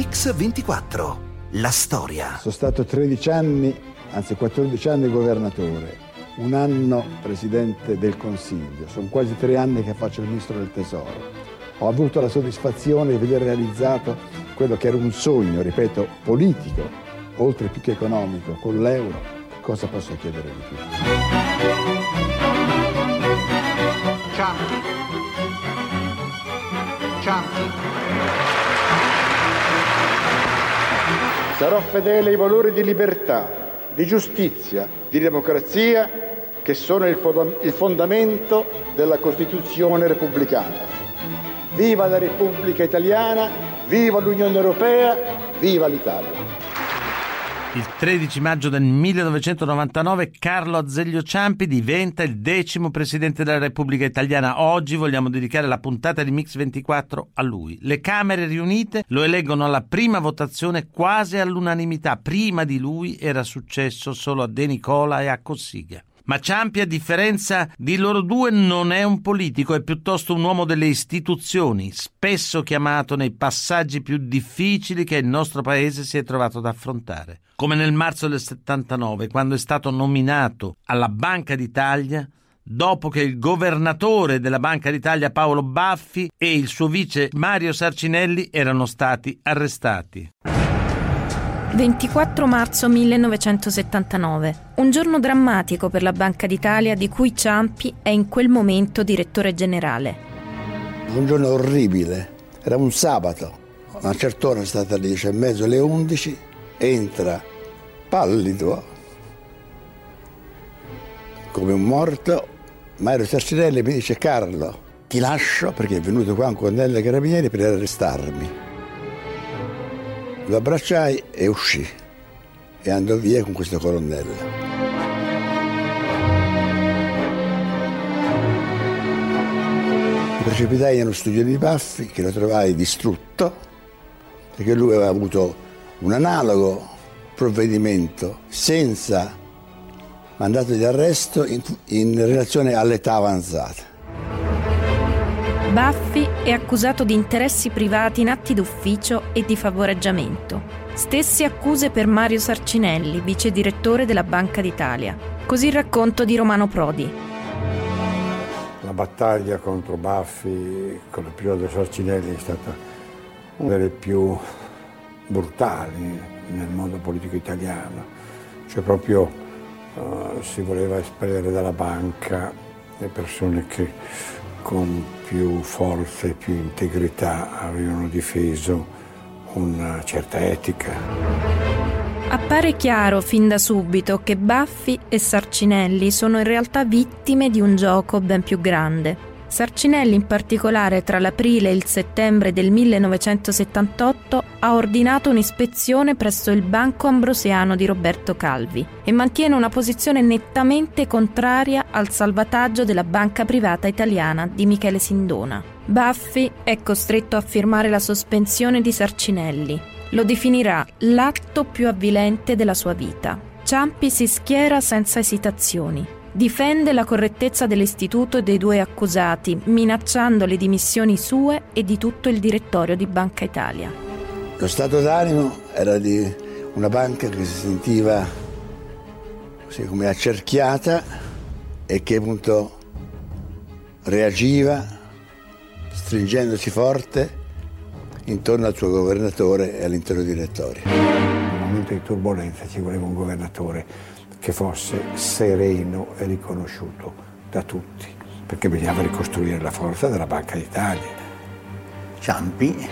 Mix 24. La storia. Sono stato 13 anni, anzi 14 anni governatore, un anno presidente del Consiglio, sono quasi tre anni che faccio il ministro del Tesoro. Ho avuto la soddisfazione di vedere realizzato quello che era un sogno, ripeto, politico, oltre più che economico, con l'euro. Cosa posso chiedere di più? Sarò fedele ai valori di libertà, di giustizia, di democrazia che sono il, fonda- il fondamento della Costituzione repubblicana. Viva la Repubblica Italiana, viva l'Unione Europea, viva l'Italia. Il 13 maggio del 1999 Carlo Azeglio Ciampi diventa il decimo presidente della Repubblica Italiana. Oggi vogliamo dedicare la puntata di Mix 24 a lui. Le Camere riunite lo eleggono alla prima votazione quasi all'unanimità. Prima di lui era successo solo a De Nicola e a Cossiga. Ma Ciampi, a differenza di loro due, non è un politico, è piuttosto un uomo delle istituzioni, spesso chiamato nei passaggi più difficili che il nostro paese si è trovato ad affrontare. Come nel marzo del 79, quando è stato nominato alla Banca d'Italia dopo che il governatore della Banca d'Italia Paolo Baffi e il suo vice Mario Sarcinelli erano stati arrestati. 24 marzo 1979, un giorno drammatico per la Banca d'Italia di cui Ciampi è in quel momento direttore generale. Un giorno orribile, era un sabato, a una certa ora, è stata alle 10 e mezzo, alle 11, entra pallido, come un morto, Mario Sarcinelli mi dice Carlo, ti lascio perché è venuto qua un colonnello dei carabinieri per arrestarmi. Lo abbracciai e uscì e andò via con questo colonnello. Precipitai nello studio di Baffi che lo trovai distrutto perché lui aveva avuto un analogo provvedimento senza mandato di arresto in, in relazione all'età avanzata. Baffi è accusato di interessi privati in atti d'ufficio e di favoreggiamento. Stesse accuse per Mario Sarcinelli, vice direttore della Banca d'Italia. Così il racconto di Romano Prodi. La battaglia contro Baffi con il periodo Sarcinelli è stata una delle più brutali nel mondo politico italiano. Cioè proprio uh, si voleva espellere dalla banca le persone che con più forza e più integrità avevano difeso una certa etica. Appare chiaro fin da subito che Baffi e Sarcinelli sono in realtà vittime di un gioco ben più grande. Sarcinelli in particolare tra l'aprile e il settembre del 1978 ha ordinato un'ispezione presso il Banco Ambrosiano di Roberto Calvi e mantiene una posizione nettamente contraria al salvataggio della banca privata italiana di Michele Sindona. Baffi è costretto a firmare la sospensione di Sarcinelli. Lo definirà l'atto più avvilente della sua vita. Ciampi si schiera senza esitazioni difende la correttezza dell'istituto e dei due accusati, minacciando le dimissioni sue e di tutto il direttorio di Banca Italia. Lo stato d'animo era di una banca che si sentiva così come accerchiata e che appunto reagiva stringendosi forte intorno al suo governatore e all'intero direttorio. In un momento di turbolenza ci voleva un governatore che fosse sereno e riconosciuto da tutti, perché bisognava ricostruire la forza della Banca d'Italia. Ciampi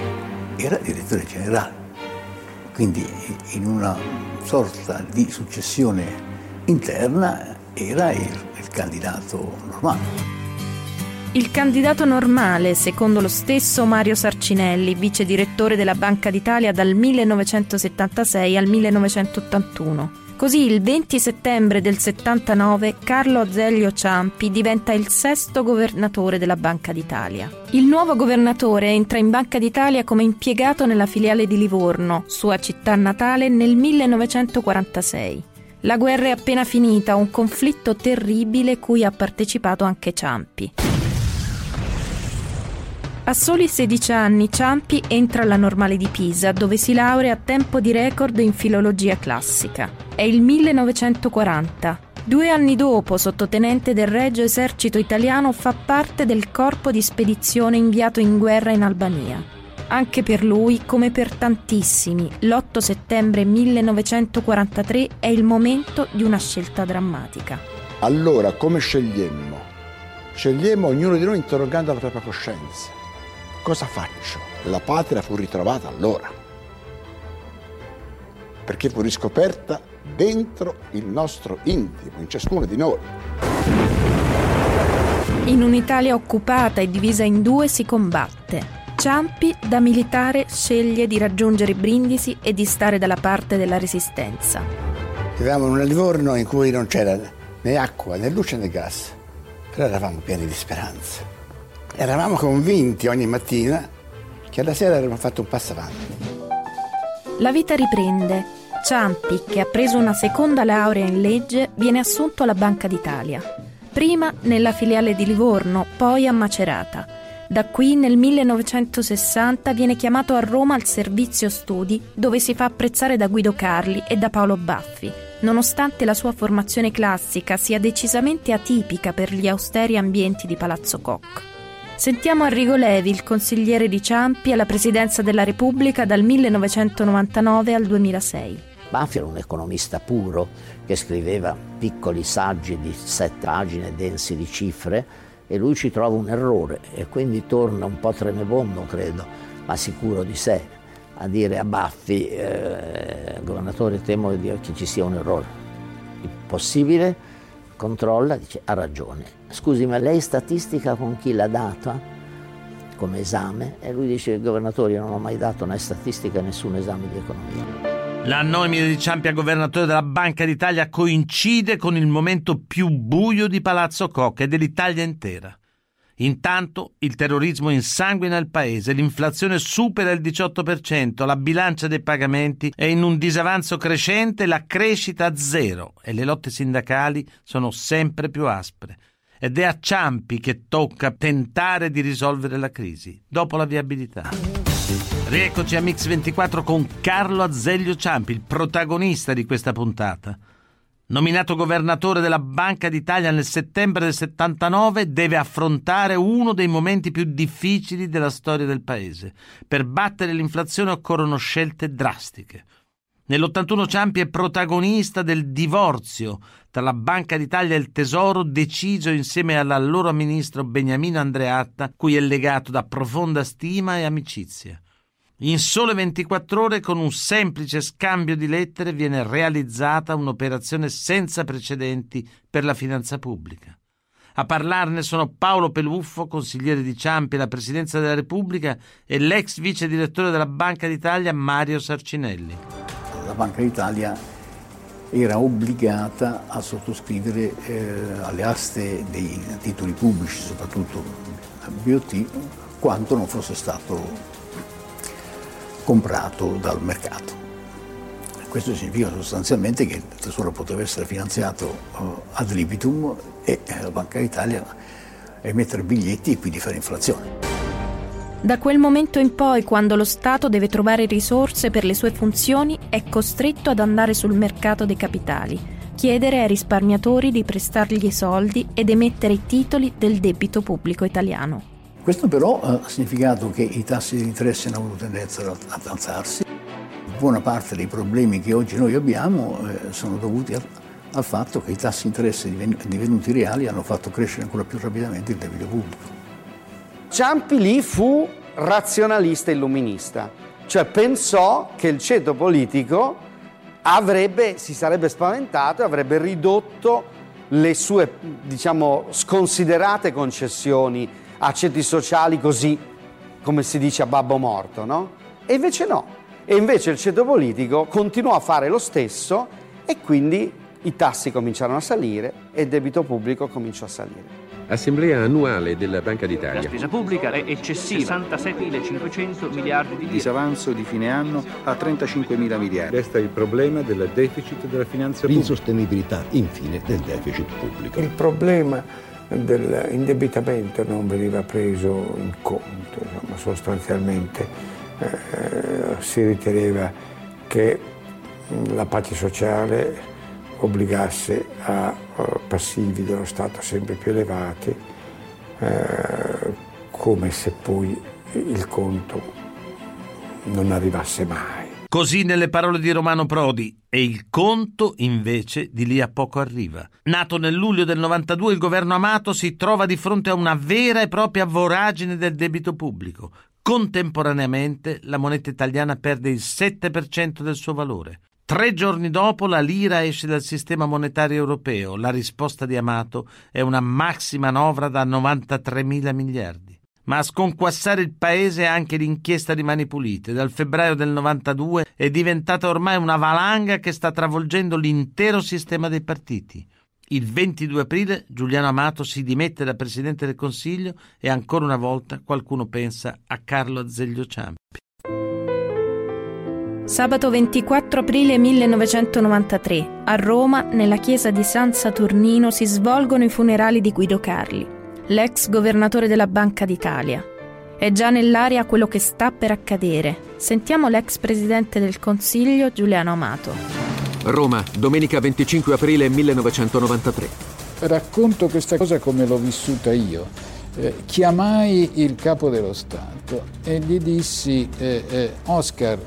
era direttore generale, quindi in una sorta di successione interna era il, il candidato normale. Il candidato normale, secondo lo stesso Mario Sarcinelli, vice direttore della Banca d'Italia dal 1976 al 1981. Così il 20 settembre del 79 Carlo Azeglio Ciampi diventa il sesto governatore della Banca d'Italia. Il nuovo governatore entra in Banca d'Italia come impiegato nella filiale di Livorno, sua città natale, nel 1946. La guerra è appena finita, un conflitto terribile cui ha partecipato anche Ciampi. A soli 16 anni Ciampi entra alla Normale di Pisa, dove si laurea a tempo di record in filologia classica. È il 1940. Due anni dopo, sottotenente del Regio Esercito Italiano, fa parte del corpo di spedizione inviato in guerra in Albania. Anche per lui, come per tantissimi, l'8 settembre 1943 è il momento di una scelta drammatica. Allora, come scegliemmo? Scegliemmo ognuno di noi interrogando la propria coscienza cosa faccio? La patria fu ritrovata allora, perché fu riscoperta dentro il nostro intimo, in ciascuno di noi. In un'Italia occupata e divisa in due si combatte. Ciampi, da militare, sceglie di raggiungere Brindisi e di stare dalla parte della resistenza. Vivevamo in un Livorno in cui non c'era né acqua, né luce né gas, però eravamo pieni di speranza. Eravamo convinti ogni mattina che alla sera avremmo fatto un passo avanti. La vita riprende. Ciampi, che ha preso una seconda laurea in legge, viene assunto alla Banca d'Italia. Prima nella filiale di Livorno, poi a Macerata. Da qui nel 1960 viene chiamato a Roma al servizio studi, dove si fa apprezzare da Guido Carli e da Paolo Baffi, nonostante la sua formazione classica sia decisamente atipica per gli austeri ambienti di Palazzo Koch. Sentiamo Arrigo Levi, il consigliere di Ciampi alla presidenza della Repubblica dal 1999 al 2006. Baffi era un economista puro che scriveva piccoli saggi di sette pagine densi di cifre e lui ci trova un errore e quindi torna un po' tremebondo, credo, ma sicuro di sé, a dire a Baffi, eh, governatore, temo che ci sia un errore. Possibile? Controlla, dice ha ragione. Scusi, ma lei statistica con chi l'ha data come esame? E lui dice, governatore, io non ho mai dato né statistica nessun esame di economia. La nomina di Ciampi a governatore della Banca d'Italia coincide con il momento più buio di Palazzo Koch e dell'Italia intera. Intanto il terrorismo insanguina il paese, l'inflazione supera il 18%, la bilancia dei pagamenti è in un disavanzo crescente, la crescita zero e le lotte sindacali sono sempre più aspre. Ed è a Ciampi che tocca tentare di risolvere la crisi, dopo la viabilità. Rieccoci a Mix24 con Carlo Azeglio Ciampi, il protagonista di questa puntata. Nominato governatore della Banca d'Italia nel settembre del 79, deve affrontare uno dei momenti più difficili della storia del paese. Per battere l'inflazione occorrono scelte drastiche. Nell'81 Ciampi è protagonista del divorzio tra la Banca d'Italia e il Tesoro deciso insieme all'allora ministro Beniamino Andreatta, cui è legato da profonda stima e amicizia. In sole 24 ore, con un semplice scambio di lettere, viene realizzata un'operazione senza precedenti per la finanza pubblica. A parlarne sono Paolo Peluffo, consigliere di Ciampi alla Presidenza della Repubblica, e l'ex vice direttore della Banca d'Italia Mario Sarcinelli. La Banca d'Italia era obbligata a sottoscrivere eh, alle aste dei titoli pubblici, soprattutto BOT, quanto non fosse stato comprato dal mercato. Questo significa sostanzialmente che il Tesoro poteva essere finanziato uh, ad libitum e eh, la Banca d'Italia emettere biglietti e quindi fare inflazione. Da quel momento in poi, quando lo Stato deve trovare risorse per le sue funzioni, è costretto ad andare sul mercato dei capitali, chiedere ai risparmiatori di prestargli soldi ed emettere i titoli del debito pubblico italiano. Questo però ha significato che i tassi di interesse hanno avuto tendenza ad alzarsi. Buona parte dei problemi che oggi noi abbiamo eh, sono dovuti al, al, fatto che i tassi di interesse divenuti reali hanno fatto crescere ancora più rapidamente il debito pubblico. Ciampi lì fu razionalista illuminista, cioè pensò che il ceto politico avrebbe, si sarebbe spaventato e avrebbe ridotto le sue diciamo, sconsiderate concessioni a ceti sociali così, come si dice a babbo morto, no? E invece no. E invece il ceto politico continuò a fare lo stesso e quindi i tassi cominciarono a salire e il debito pubblico cominciò a salire. Assemblea annuale della Banca d'Italia. La spesa pubblica è eccessiva, 67.500 miliardi di lire. Disavanzo di fine anno a 35.000 miliardi. Resta il problema del deficit della finanza pubblica. L'insostenibilità, infine, del deficit pubblico. Il problema dell'indebitamento non veniva preso in conto, insomma, sostanzialmente eh, si riteneva che la pace sociale obbligasse a uh, passivi dello Stato sempre più elevati, eh, come se poi il conto non arrivasse mai. Così nelle parole di Romano Prodi, e il conto invece di lì a poco arriva. Nato nel luglio del 92, il governo Amato si trova di fronte a una vera e propria voragine del debito pubblico. Contemporaneamente la moneta italiana perde il 7% del suo valore. Tre giorni dopo la lira esce dal sistema monetario europeo. La risposta di Amato è una maxi manovra da 93 mila miliardi. Ma a sconquassare il paese anche l'inchiesta di Mani Pulite. Dal febbraio del 92 è diventata ormai una valanga che sta travolgendo l'intero sistema dei partiti. Il 22 aprile Giuliano Amato si dimette da Presidente del Consiglio e ancora una volta qualcuno pensa a Carlo Azeglio Ciampi. Sabato 24 aprile 1993, a Roma, nella chiesa di San Saturnino, si svolgono i funerali di Guido Carli, l'ex governatore della Banca d'Italia. È già nell'aria quello che sta per accadere. Sentiamo l'ex presidente del Consiglio, Giuliano Amato. Roma, domenica 25 aprile 1993. Racconto questa cosa come l'ho vissuta io. Eh, chiamai il capo dello Stato e gli dissi, eh, eh, Oscar,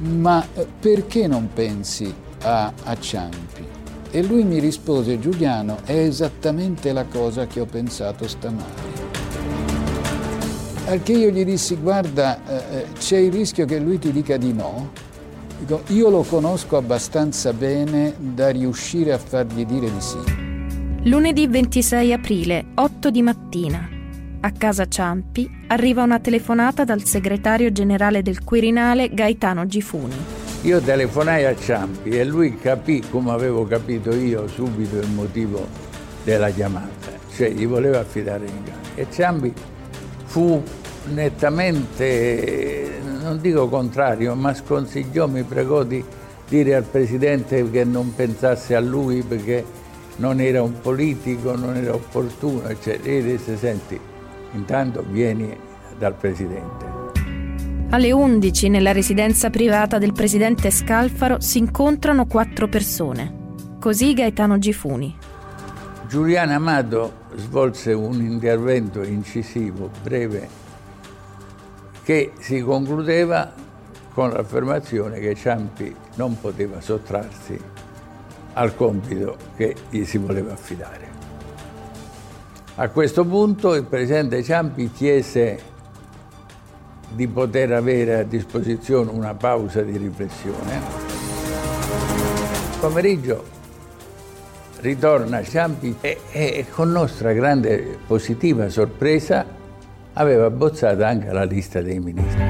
ma eh, perché non pensi a, a Ciampi? E lui mi rispose, Giuliano, è esattamente la cosa che ho pensato stamani. Al che io gli dissi, guarda, eh, eh, c'è il rischio che lui ti dica di no. Dico, io lo conosco abbastanza bene da riuscire a fargli dire di sì. Lunedì 26 aprile, 8 di mattina. A casa Ciampi arriva una telefonata dal segretario generale del Quirinale Gaetano Gifuni. Io telefonai a Ciampi e lui capì, come avevo capito io, subito il motivo della chiamata, cioè gli voleva affidare in gara. E Ciampi fu nettamente, non dico contrario, ma sconsigliò, mi pregò di dire al Presidente che non pensasse a lui perché non era un politico, non era opportuno, eccetera. E disse, senti, Intanto vieni dal Presidente. Alle 11 nella residenza privata del presidente Scalfaro si incontrano quattro persone. Così Gaetano Gifuni. Giuliano Amato svolse un intervento incisivo, breve, che si concludeva con l'affermazione che Ciampi non poteva sottrarsi al compito che gli si voleva affidare. A questo punto il Presidente Ciampi chiese di poter avere a disposizione una pausa di riflessione. Pomeriggio ritorna Ciampi e, e, con nostra grande positiva sorpresa aveva abbozzato anche la lista dei ministri.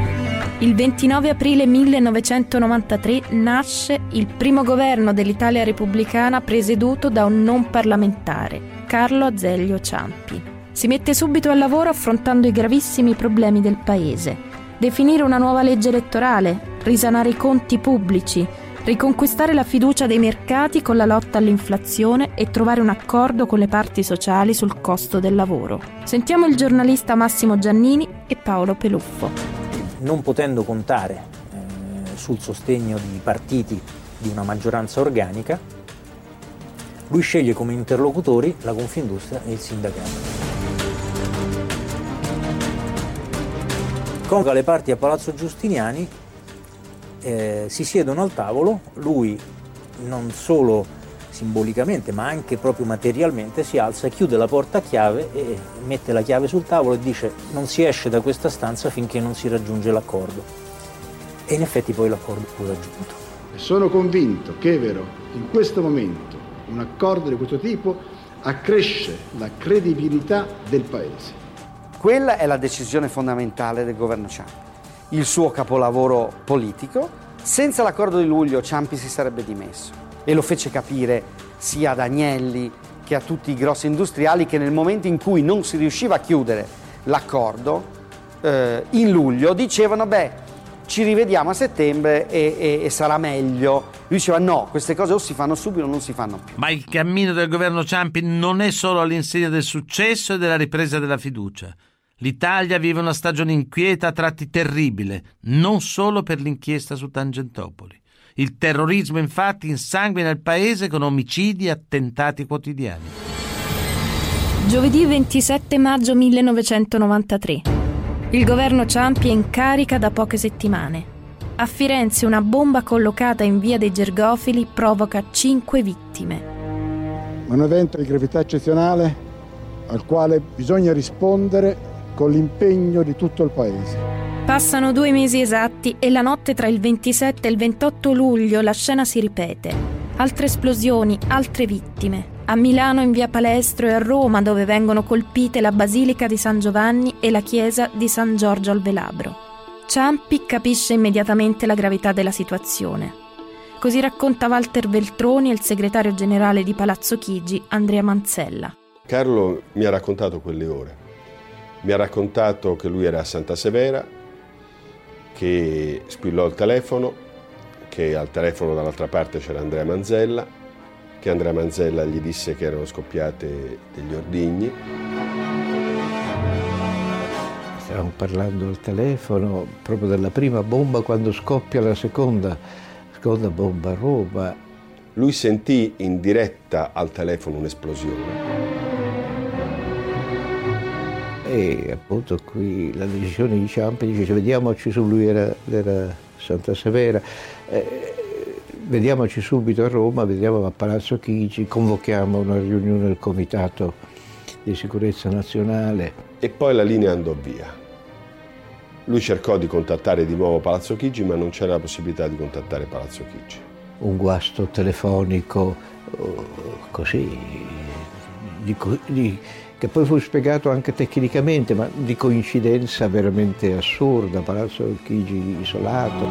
Il 29 aprile 1993 nasce il primo governo dell'Italia repubblicana presieduto da un non parlamentare, Carlo Azeglio Ciampi. Si mette subito al lavoro affrontando i gravissimi problemi del paese. Definire una nuova legge elettorale, risanare i conti pubblici, riconquistare la fiducia dei mercati con la lotta all'inflazione e trovare un accordo con le parti sociali sul costo del lavoro. Sentiamo il giornalista Massimo Giannini e Paolo Peluffo. Non potendo contare eh, sul sostegno di partiti di una maggioranza organica, lui sceglie come interlocutori la Confindustria e il sindacato. Convoca le parti a Palazzo Giustiniani, eh, si siedono al tavolo, lui non solo simbolicamente ma anche proprio materialmente si alza, chiude la porta a chiave e mette la chiave sul tavolo e dice non si esce da questa stanza finché non si raggiunge l'accordo. E in effetti poi l'accordo fu raggiunto. Sono convinto che, vero, in questo momento un accordo di questo tipo accresce la credibilità del Paese. Quella è la decisione fondamentale del governo Ciampi, il suo capolavoro politico. Senza l'accordo di luglio Ciampi si sarebbe dimesso e lo fece capire sia ad Agnelli che a tutti i grossi industriali che nel momento in cui non si riusciva a chiudere l'accordo, eh, in luglio dicevano beh ci rivediamo a settembre e, e, e, sarà meglio. Lui diceva no, queste cose o si fanno subito o non si fanno più. Ma il cammino del governo Ciampi non è solo all'insegna del successo e della ripresa della fiducia. L'Italia vive una stagione inquieta, a tratti terribile, non solo per l'inchiesta su Tangentopoli. Il terrorismo infatti insanguina il paese con omicidi e attentati quotidiani. Giovedì 27 maggio 1993. Il governo Ciampi è in carica da poche settimane. A Firenze una bomba collocata in via dei Gergofili provoca cinque vittime. Un evento di gravità eccezionale al quale bisogna rispondere con l'impegno di tutto il Paese. Passano due mesi esatti e la notte tra il 27 e il 28 luglio la scena si ripete. Altre esplosioni, altre vittime. A Milano in via Palestro e a Roma dove vengono colpite la Basilica di San Giovanni e la chiesa di San Giorgio al Velabro. Ciampi capisce immediatamente la gravità della situazione. Così racconta Walter Veltroni e il segretario generale di Palazzo Chigi, Andrea Manzella. Carlo mi ha raccontato quelle ore mi ha raccontato che lui era a Santa Severa, che squillò il telefono, che al telefono dall'altra parte c'era Andrea Manzella, che Andrea Manzella gli disse che erano scoppiate degli ordigni. Stavamo parlando al telefono proprio della prima bomba quando scoppia la seconda, seconda bomba a Roma. Lui sentì in diretta al telefono un'esplosione e appunto qui la decisione di Ciampi dice vediamoci su, lui era, era Santa Severa, eh, vediamoci subito a Roma, vediamo a Palazzo Chigi, convochiamo una riunione del Comitato di Sicurezza Nazionale. E poi la linea andò via. Lui cercò di contattare di nuovo Palazzo Chigi, ma non c'era la possibilità di contattare Palazzo Chigi. Un guasto telefonico oh, così, di, di che poi fu spiegato anche tecnicamente, ma di coincidenza veramente assurda, Palazzo Chigi isolato.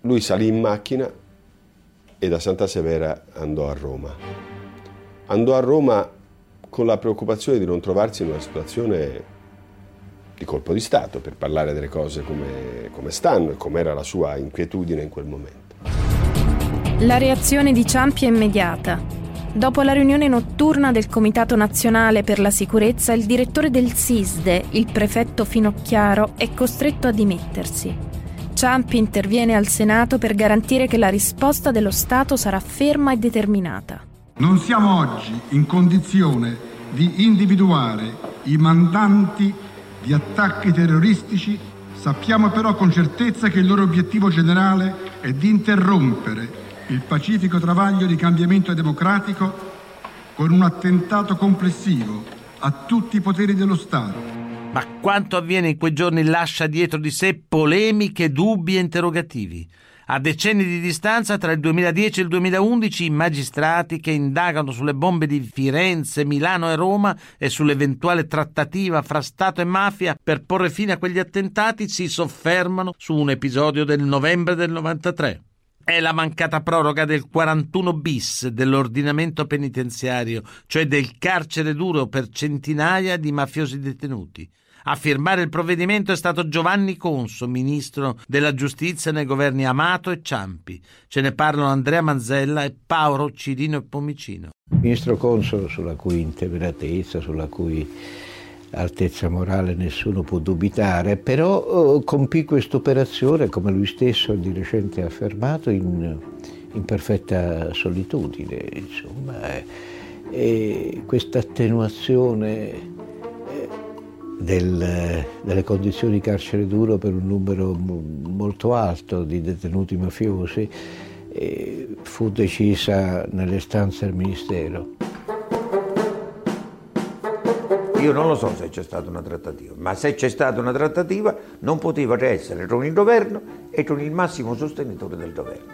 Lui salì in macchina e da Santa Severa andò a Roma. Andò a Roma con la preoccupazione di non trovarsi in una situazione di colpo di Stato, per parlare delle cose come, come stanno e com'era la sua inquietudine in quel momento. La reazione di Ciampi è immediata. Dopo la riunione notturna del Comitato Nazionale per la Sicurezza, il direttore del SISDE, il prefetto Finocchiaro, è costretto a dimettersi. Ciampi interviene al Senato per garantire che la risposta dello Stato sarà ferma e determinata. Non siamo oggi in condizione di individuare i mandanti di attacchi terroristici, sappiamo però con certezza che il loro obiettivo generale è di interrompere il pacifico travaglio di cambiamento democratico con un attentato complessivo a tutti i poteri dello Stato. Ma quanto avviene in quei giorni lascia dietro di sé polemiche, dubbi e interrogativi. A decenni di distanza tra il 2010 e il 2011 i magistrati che indagano sulle bombe di Firenze, Milano e Roma e sull'eventuale trattativa fra Stato e mafia per porre fine a quegli attentati si soffermano su un episodio del novembre del 93 è la mancata proroga del 41 bis dell'ordinamento penitenziario, cioè del carcere duro per centinaia di mafiosi detenuti. A firmare il provvedimento è stato Giovanni Conso, ministro della giustizia nei governi Amato e Ciampi. Ce ne parlano Andrea Manzella e Paolo Cirino e Pomicino. Ministro Conso, sulla cui integratezza, sulla cui altezza morale nessuno può dubitare, però eh, compì questa operazione, come lui stesso di recente ha affermato, in, in perfetta solitudine. Insomma, e questa attenuazione eh, del, delle condizioni di carcere duro per un numero molto alto di detenuti mafiosi eh, fu decisa nelle stanze del Ministero. Io non lo so se c'è stata una trattativa, ma se c'è stata una trattativa non poteva essere con il governo e con il massimo sostenitore del governo.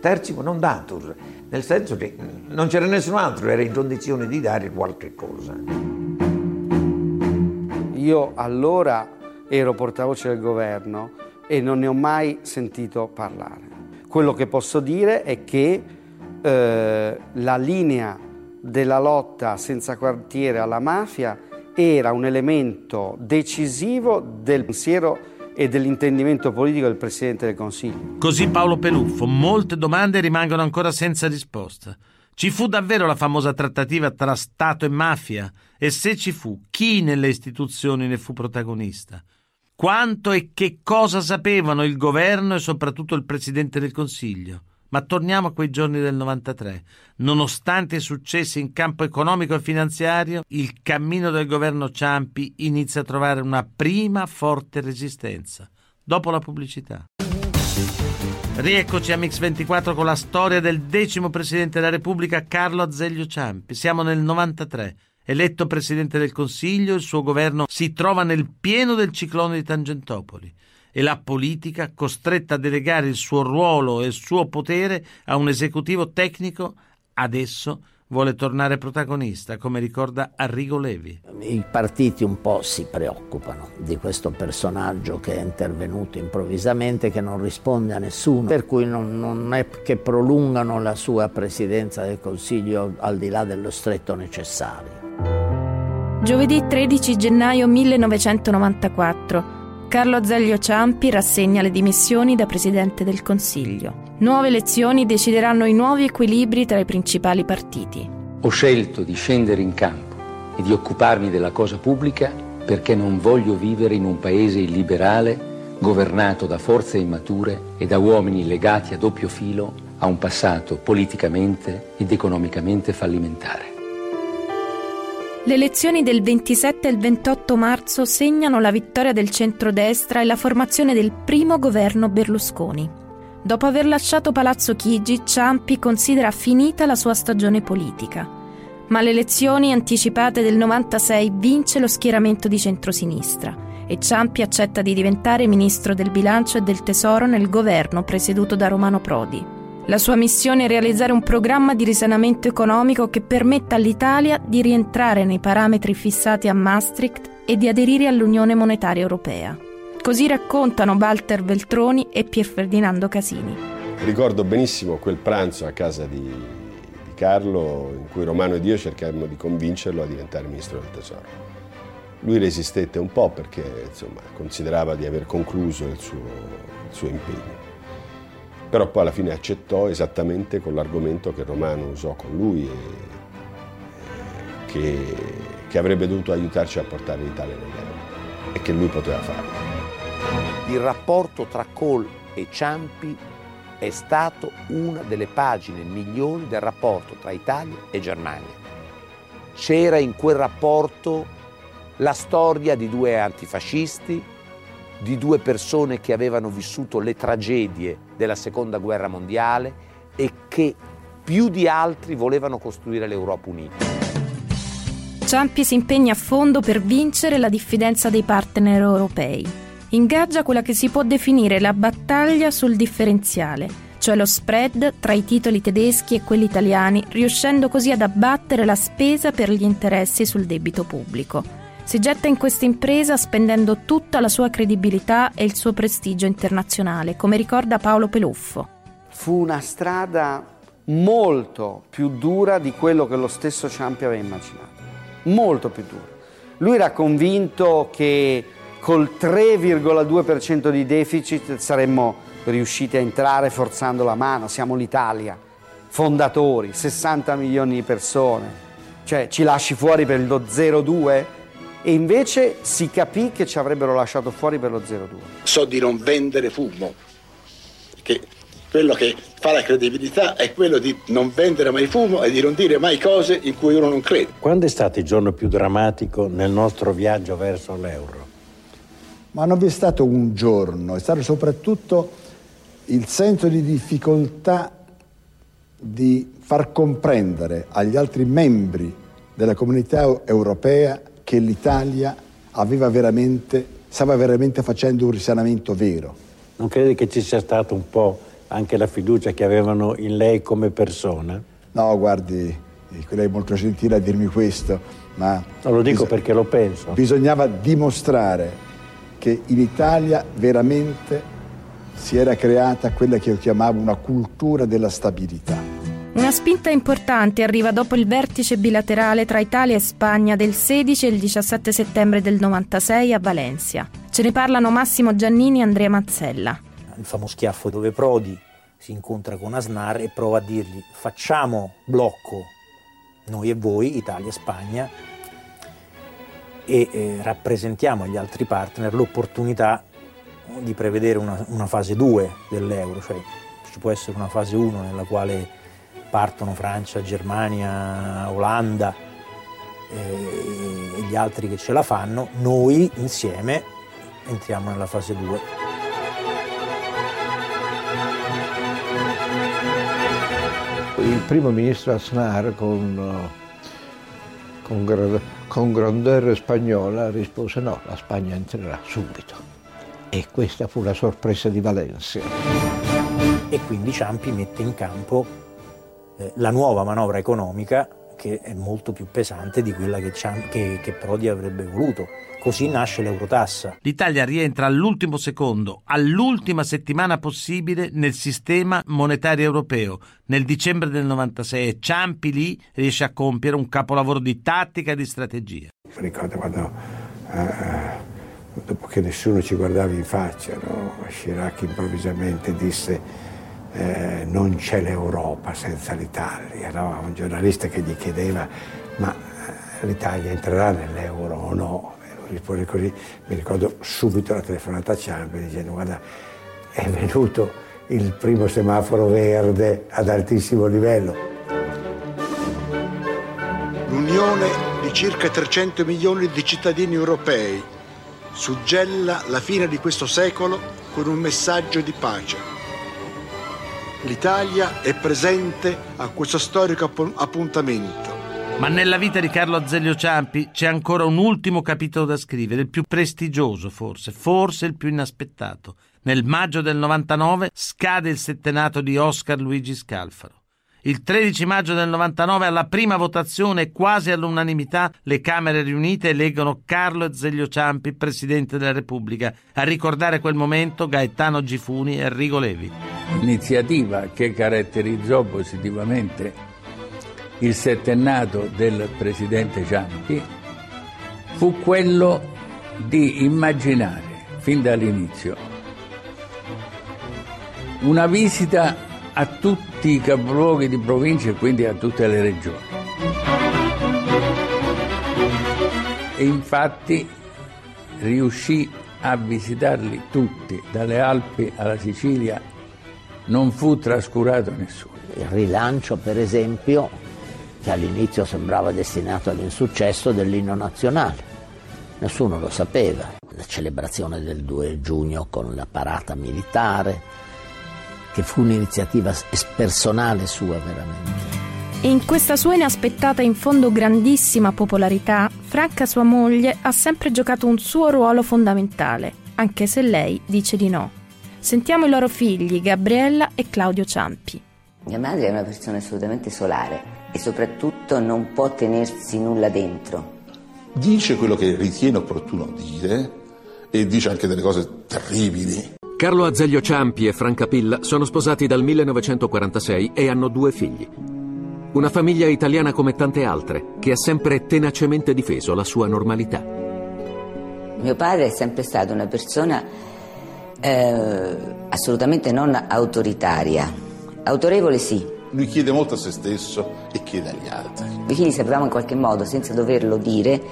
Terzimo non datur, nel senso che non c'era nessun altro, era in condizione di dare qualche cosa. Io allora ero portavoce del governo e non ne ho mai sentito parlare. Quello che posso dire è che eh, la linea della lotta senza quartiere alla mafia era un elemento decisivo del pensiero e dell'intendimento politico del Presidente del Consiglio. Così Paolo Peluffo, molte domande rimangono ancora senza risposta. Ci fu davvero la famosa trattativa tra Stato e mafia? E se ci fu, chi nelle istituzioni ne fu protagonista? Quanto e che cosa sapevano il governo e soprattutto il Presidente del Consiglio? Ma torniamo a quei giorni del 93. Nonostante i successi in campo economico e finanziario, il cammino del governo Ciampi inizia a trovare una prima forte resistenza, dopo la pubblicità. Rieccoci a Mix24 con la storia del decimo Presidente della Repubblica Carlo Azeglio Ciampi. Siamo nel 93. Eletto Presidente del Consiglio, il suo governo si trova nel pieno del ciclone di Tangentopoli e la politica costretta a delegare il suo ruolo e il suo potere a un esecutivo tecnico, adesso vuole tornare protagonista, come ricorda Arrigo Levi. I partiti un po' si preoccupano di questo personaggio che è intervenuto improvvisamente, che non risponde a nessuno, per cui non, non è che prolungano la sua presidenza del Consiglio al di là dello stretto necessario. Giovedì 13 gennaio 1994. Carlo Azeglio Ciampi rassegna le dimissioni da Presidente del Consiglio. Nuove elezioni decideranno i nuovi equilibri tra i principali partiti. Ho scelto di scendere in campo e di occuparmi della cosa pubblica perché non voglio vivere in un paese illiberale governato da forze immature e da uomini legati a doppio filo a un passato politicamente ed economicamente fallimentare. Le elezioni del 27 e il 28 marzo segnano la vittoria del centrodestra e la formazione del primo governo Berlusconi. Dopo aver lasciato Palazzo Chigi, Ciampi considera finita la sua stagione politica. Ma alle elezioni anticipate del 96 vince lo schieramento di centrosinistra e Ciampi accetta di diventare ministro del bilancio e del tesoro nel governo presieduto da Romano Prodi. La sua missione è realizzare un programma di risanamento economico che permetta all'Italia di rientrare nei parametri fissati a Maastricht e di aderire all'Unione Monetaria Europea. Così raccontano Walter Veltroni e Pier Ferdinando Casini. Ricordo benissimo quel pranzo a casa di, di Carlo in cui Romano ed io cercammo di convincerlo a diventare ministro del Tesoro. Lui resistette un po' perché insomma, considerava di aver concluso il suo, il suo impegno però poi alla fine accettò esattamente con l'argomento che Romano usò con lui e che, che avrebbe dovuto aiutarci a portare l'Italia nell'euro e che lui poteva fare. Il rapporto tra Kohl e Ciampi è stato una delle pagine migliori del rapporto tra Italia e Germania. C'era in quel rapporto la storia di due antifascisti, di due persone che avevano vissuto le tragedie della seconda guerra mondiale e che più di altri volevano costruire l'Europa unita. Ciampi si impegna a fondo per vincere la diffidenza dei partner europei. Ingaggia quella che si può definire la battaglia sul differenziale, cioè lo spread tra i titoli tedeschi e quelli italiani, riuscendo così ad abbattere la spesa per gli interessi sul debito pubblico si getta in questa impresa spendendo tutta la sua credibilità e il suo prestigio internazionale, come ricorda Paolo Peluffo. Fu una strada molto più dura di quello che lo stesso Ciampi aveva immaginato, molto più dura. Lui era convinto che col 3,2% di deficit saremmo riusciti a entrare forzando la mano, siamo l'Italia, fondatori, 60 milioni di persone, cioè ci lasci fuori per lo 0,2%? E invece si capì che ci avrebbero lasciato fuori per lo 0,2. So di non vendere fumo, che quello che fa la credibilità è quello di non vendere mai fumo e di non dire mai cose in cui uno non crede. Quando è stato il giorno più drammatico nel nostro viaggio verso l'euro? Ma non vi è stato un giorno, è stato soprattutto il senso di difficoltà di far comprendere agli altri membri della comunità europea che l'Italia aveva veramente, stava veramente facendo un risanamento vero. Non credi che ci sia stata un po' anche la fiducia che avevano in lei come persona? No, guardi, lei è molto gentile a dirmi questo, ma... No, lo dico perché lo penso. Bisognava dimostrare che in Italia veramente si era creata quella che io chiamavo una cultura della stabilità. Una spinta importante arriva dopo il vertice bilaterale tra Italia e Spagna del 16 e il 17 settembre del 96 a Valencia. Ce ne parlano Massimo Giannini e Andrea Mazzella. Il famoso schiaffo dove Prodi si incontra con Asnar e prova a dirgli facciamo blocco noi e voi, Italia e Spagna, e eh, rappresentiamo agli altri partner l'opportunità di prevedere una, una fase 2 dell'euro, cioè ci può essere una fase 1 nella quale partono Francia, Germania, Olanda eh, e gli altri che ce la fanno, noi insieme entriamo nella fase 2. Il primo ministro Aznar con, con, con grandeur spagnola rispose no, la Spagna entrerà subito. E questa fu la sorpresa di Valencia. E quindi Ciampi mette in campo eh, la nuova manovra economica che è molto più pesante di quella che, che, che Prodi avrebbe voluto. Così nasce l'eurotassa. L'Italia rientra all'ultimo secondo, all'ultima settimana possibile nel sistema monetario europeo, nel dicembre del 96 e Ciampi lì riesce a compiere un capolavoro di tattica e di strategia. Ricordo quando, eh, dopo che nessuno ci guardava in faccia, no? Chirac improvvisamente disse eh, non c'è l'Europa senza l'Italia, no? un giornalista che gli chiedeva ma eh, l'Italia entrerà nell'euro o no? E lui risponde così, mi ricordo subito la telefonata a Ciampi dicendo guarda è venuto il primo semaforo verde ad altissimo livello. L'unione di circa 300 milioni di cittadini europei suggella la fine di questo secolo con un messaggio di pace l'Italia è presente a questo storico appuntamento. Ma nella vita di Carlo Azeglio Ciampi c'è ancora un ultimo capitolo da scrivere, il più prestigioso forse, forse il più inaspettato. Nel maggio del 99 scade il settenato di Oscar Luigi Scalfaro. Il 13 maggio del 99, alla prima votazione, quasi all'unanimità, le Camere riunite eleggono Carlo Azeglio Ciampi Presidente della Repubblica. A ricordare quel momento Gaetano Gifuni e Enrico Levi. L'iniziativa che caratterizzò positivamente il settennato del Presidente Ciampi fu quello di immaginare fin dall'inizio una visita a tutti i capoluoghi di provincia e quindi a tutte le regioni. E infatti riuscì a visitarli tutti, dalle Alpi alla Sicilia, non fu trascurato nessuno. Il rilancio, per esempio, che all'inizio sembrava destinato all'insuccesso dell'inno nazionale. Nessuno lo sapeva. La celebrazione del 2 giugno con la parata militare, che fu un'iniziativa personale sua veramente. E in questa sua inaspettata e in fondo grandissima popolarità, Franca, sua moglie, ha sempre giocato un suo ruolo fondamentale, anche se lei dice di no. Sentiamo i loro figli, Gabriella e Claudio Ciampi. Mia madre è una persona assolutamente solare e soprattutto non può tenersi nulla dentro. Dice quello che ritiene opportuno dire e dice anche delle cose terribili. Carlo Azeglio Ciampi e Franca Pilla sono sposati dal 1946 e hanno due figli. Una famiglia italiana come tante altre, che ha sempre tenacemente difeso la sua normalità. Mio padre è sempre stato una persona eh, assolutamente non autoritaria, autorevole sì. Lui chiede molto a se stesso e chiede agli altri. I figli sapevamo in qualche modo, senza doverlo dire,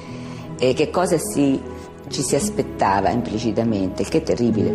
eh, che cosa si ci si aspettava implicitamente, il che è terribile.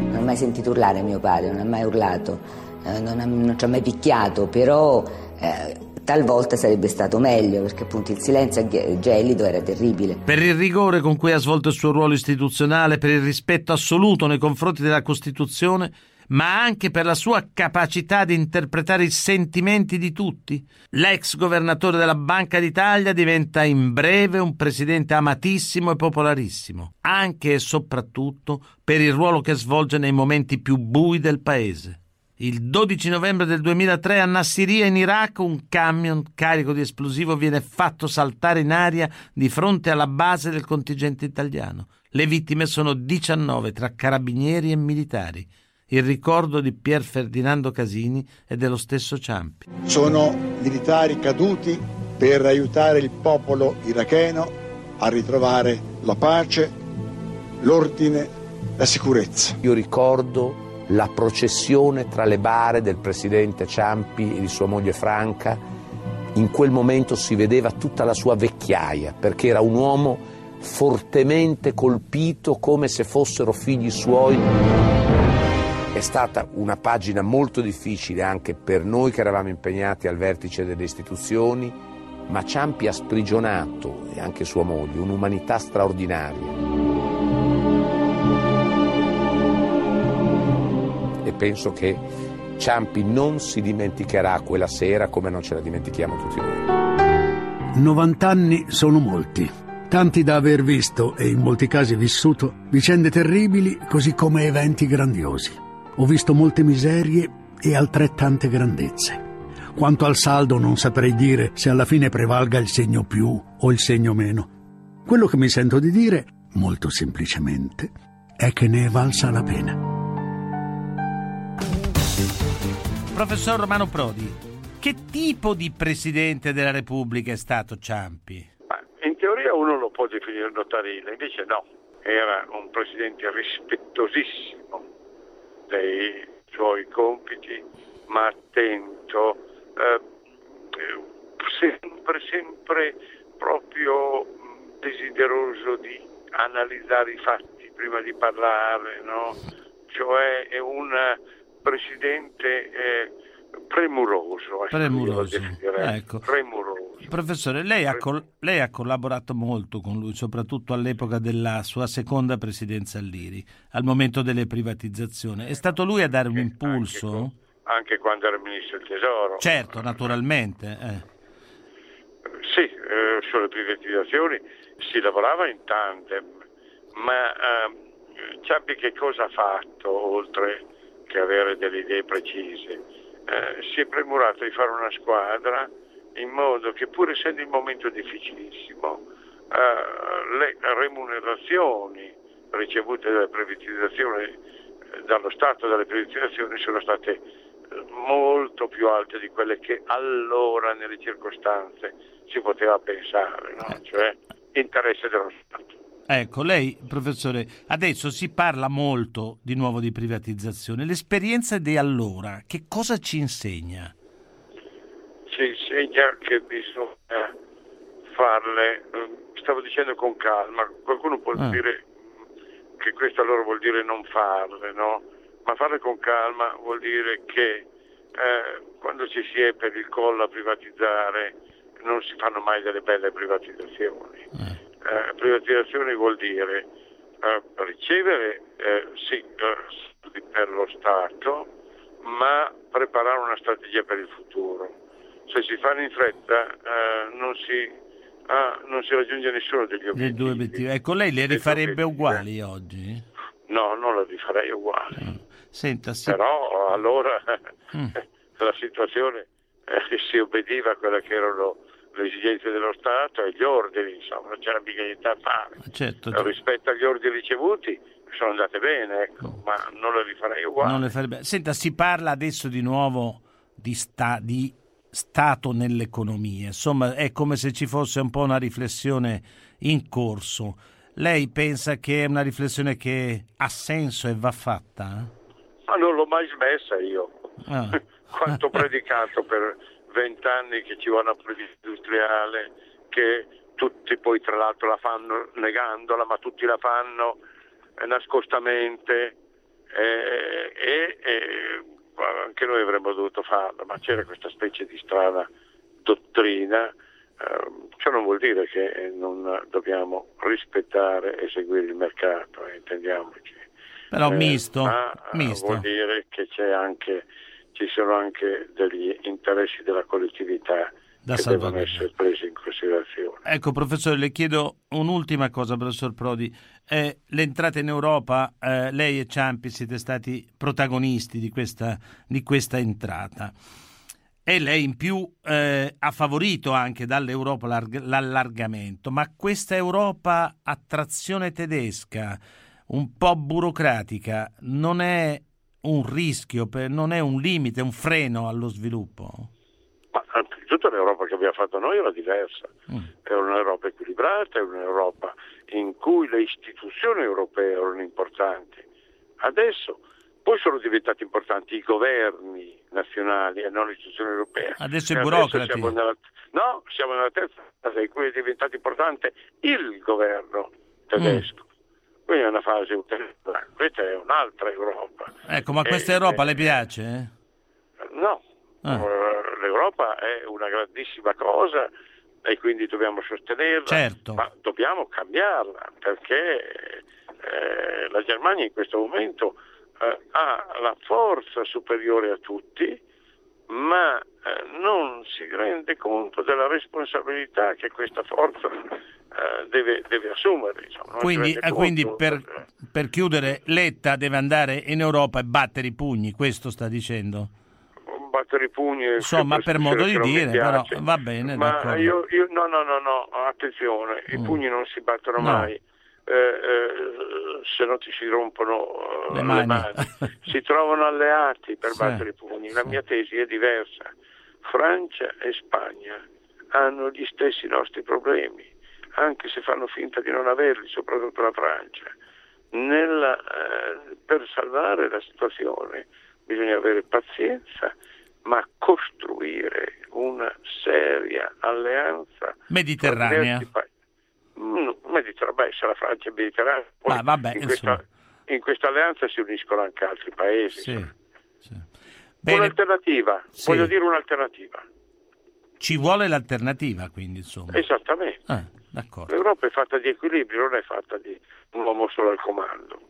Non ho mai sentito urlare mio padre, non ha mai urlato, eh, non, ha, non, ci ha mai picchiato, però eh, talvolta sarebbe stato meglio perché appunto il silenzio gelido era terribile. Per il rigore con cui ha svolto il suo ruolo istituzionale, per il rispetto assoluto nei confronti della Costituzione, ma anche per la sua capacità di interpretare i sentimenti di tutti. L'ex governatore della Banca d'Italia diventa in breve un presidente amatissimo e popolarissimo, anche e soprattutto per il ruolo che svolge nei momenti più bui del paese. Il 12 novembre del 2003 a Nassiria in Iraq un camion carico di esplosivo viene fatto saltare in aria di fronte alla base del contingente italiano. Le vittime sono 19 tra carabinieri e militari il ricordo di Pier Ferdinando Casini e dello stesso Ciampi. Sono militari caduti per aiutare il popolo iracheno a ritrovare la pace, l'ordine, la sicurezza. Io ricordo la processione tra le bare del presidente Ciampi e di sua moglie Franca. In quel momento si vedeva tutta la sua vecchiaia, perché era un uomo fortemente colpito come se fossero figli suoi. È stata una pagina molto difficile anche per noi che eravamo impegnati al vertice delle istituzioni, ma Ciampi ha sprigionato, e anche sua moglie, un'umanità straordinaria. E penso che Ciampi non si dimenticherà quella sera come non ce la dimentichiamo tutti noi. 90 anni sono molti, tanti da aver visto e in molti casi vissuto vicende terribili così come eventi grandiosi. Ho visto molte miserie e altrettante grandezze. Quanto al saldo non saprei dire se alla fine prevalga il segno più o il segno meno. Quello che mi sento di dire, molto semplicemente, è che ne è valsa la pena. Professor Romano Prodi, che tipo di Presidente della Repubblica è stato Ciampi? In teoria uno lo può definire notarile, invece no, era un Presidente rispettosissimo dei suoi compiti, ma attento, eh, sempre, sempre proprio desideroso di analizzare i fatti prima di parlare, no? cioè è un presidente eh, premuroso. Premuroso. Ecco. premuroso. Professore, lei ha, col- lei ha collaborato molto con lui, soprattutto all'epoca della sua seconda presidenza all'Iri, al momento delle privatizzazioni. È stato lui a dare un impulso? Anche quando era ministro del tesoro. Certo, naturalmente. eh. Sì, eh, sulle privatizzazioni si lavorava in tandem, ma eh, Ciampi che cosa ha fatto oltre che avere delle idee precise? Eh, si è premurato di fare una squadra in modo che pur essendo il momento difficilissimo eh, le remunerazioni ricevute dalle privatizzazioni eh, dallo Stato dalle privatizzazioni sono state eh, molto più alte di quelle che allora nelle circostanze si poteva pensare, no? cioè interesse dello Stato. Ecco, lei, professore, adesso si parla molto di nuovo di privatizzazione. L'esperienza di allora, che cosa ci insegna? Ci insegna che bisogna farle, eh, stavo dicendo con calma, qualcuno può Ah. dire che questo allora vuol dire non farle, no? Ma farle con calma vuol dire che eh, quando ci si è per il collo a privatizzare non si fanno mai delle belle privatizzazioni. Eh, privatizzazioni vuol dire eh, ricevere eh, sì, eh, per lo Stato, ma preparare una strategia per il futuro. Se si fanno in fretta eh, non, si, ah, non si raggiunge nessuno degli Le obiettivi. due obiettivi. Ecco, lei le rifarebbe uguali oggi? No, non la rifarei uguale. Senta, sì. Però allora Mm. la situazione eh, si obbediva a quelle che erano le esigenze dello Stato e gli ordini, insomma, non c'era mica niente da fare. Certo, Eh, Rispetto agli ordini ricevuti sono andate bene, ecco, ma non le rifarei uguali. non le farebbe... Senta, si parla adesso di nuovo di, sta- di Stato nell'economia. Insomma, è come se ci fosse un po' una riflessione in corso. Lei pensa che è una riflessione che ha senso e va fatta? Ma non l'ho mai smessa io. Ah. Quanto ho predicato per vent'anni che ci vuole una politica industriale, che tutti poi tra l'altro la fanno negandola, ma tutti la fanno eh, nascostamente eh, e, e anche noi avremmo dovuto farlo, ma c'era questa specie di strana dottrina. eh, ciò non vuol dire che non dobbiamo rispettare e seguire il mercato, eh, intendiamoci. Però Eh, misto, ma, eh, misto. vuol dire che c'è anche, ci sono anche degli interessi della collettività Da che devono essere presi in considerazione. Ecco, professore, le chiedo un'ultima cosa, professor Prodi. Eh, l'entrata in Europa, eh, lei e Ciampi siete stati protagonisti di questa, di questa entrata. E lei in più eh, ha favorito anche dall'Europa l'arg- l'allargamento, ma questa Europa a trazione tedesca, un po' burocratica, non è un rischio, non è un limite, un freno allo sviluppo? Ma punto l'Europa che abbiamo fatto noi era diversa, Mm. era un'Europa equilibrata, è un'Europa in cui le istituzioni europee erano importanti. Adesso poi sono diventati importanti i governi nazionali e non le istituzioni europee. Adesso i E burocrati. siamo nella- no, siamo nella terza fase in cui è diventato importante il governo tedesco. Quindi è una fase ulteriore. Questa è un'altra Europa. Ecco, ma Eh, questa Europa le piace? eh? No, Ah. Eh, l'Europa è una grandissima cosa e quindi dobbiamo sostenerla, Certo. ma dobbiamo cambiarla perché eh, la Germania in questo momento eh, ha la forza superiore a tutti, ma eh, non si rende conto della responsabilità che questa forza eh, deve, deve assumere. si Quindi, eh, quindi per, per chiudere, Letta deve andare in Europa e battere i pugni, questo sta dicendo. Battere i pugni. Insomma, per modo di dire, però va bene, Ma io, io- no, no, no, no, attenzione, i Mm. pugni non si battono No. mai. Eh, eh, se no ti si rompono eh, Le le mani. mani. si trovano alleati per Sì, battere i pugni. La mia tesi è diversa. Francia e Spagna hanno gli stessi nostri problemi, anche se fanno finta di non averli, soprattutto la Francia. Nella, eh, per salvare la situazione bisogna avere pazienza, ma costruire una seria alleanza Mediterranea. pa- Mediterranea, beh, se la Francia è mediterranea, poi Ma vabbè, in, questa, in questa alleanza si uniscono anche altri paesi. Sì, sì. Un'alternativa, Sì. voglio dire un'alternativa. ci vuole l'alternativa, quindi, insomma. Esattamente. Ah, d'accordo. L'Europa è fatta di equilibrio, non è fatta di un uomo solo al comando.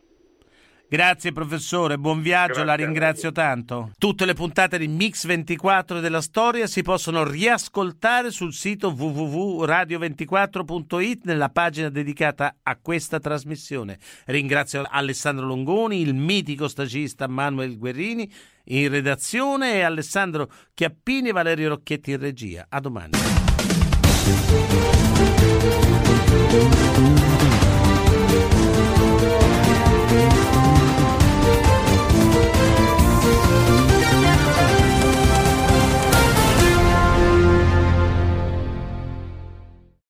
Grazie professore, buon viaggio, Grazie la ringrazio tanto. Tutte le puntate di Mix 24 della storia si possono riascoltare sul sito www.radio24.it nella pagina dedicata a questa trasmissione. Ringrazio Alessandro Longoni, il mitico stagista Manuel Guerrini in redazione e Alessandro Chiappini e Valerio Rocchetti in regia. A domani.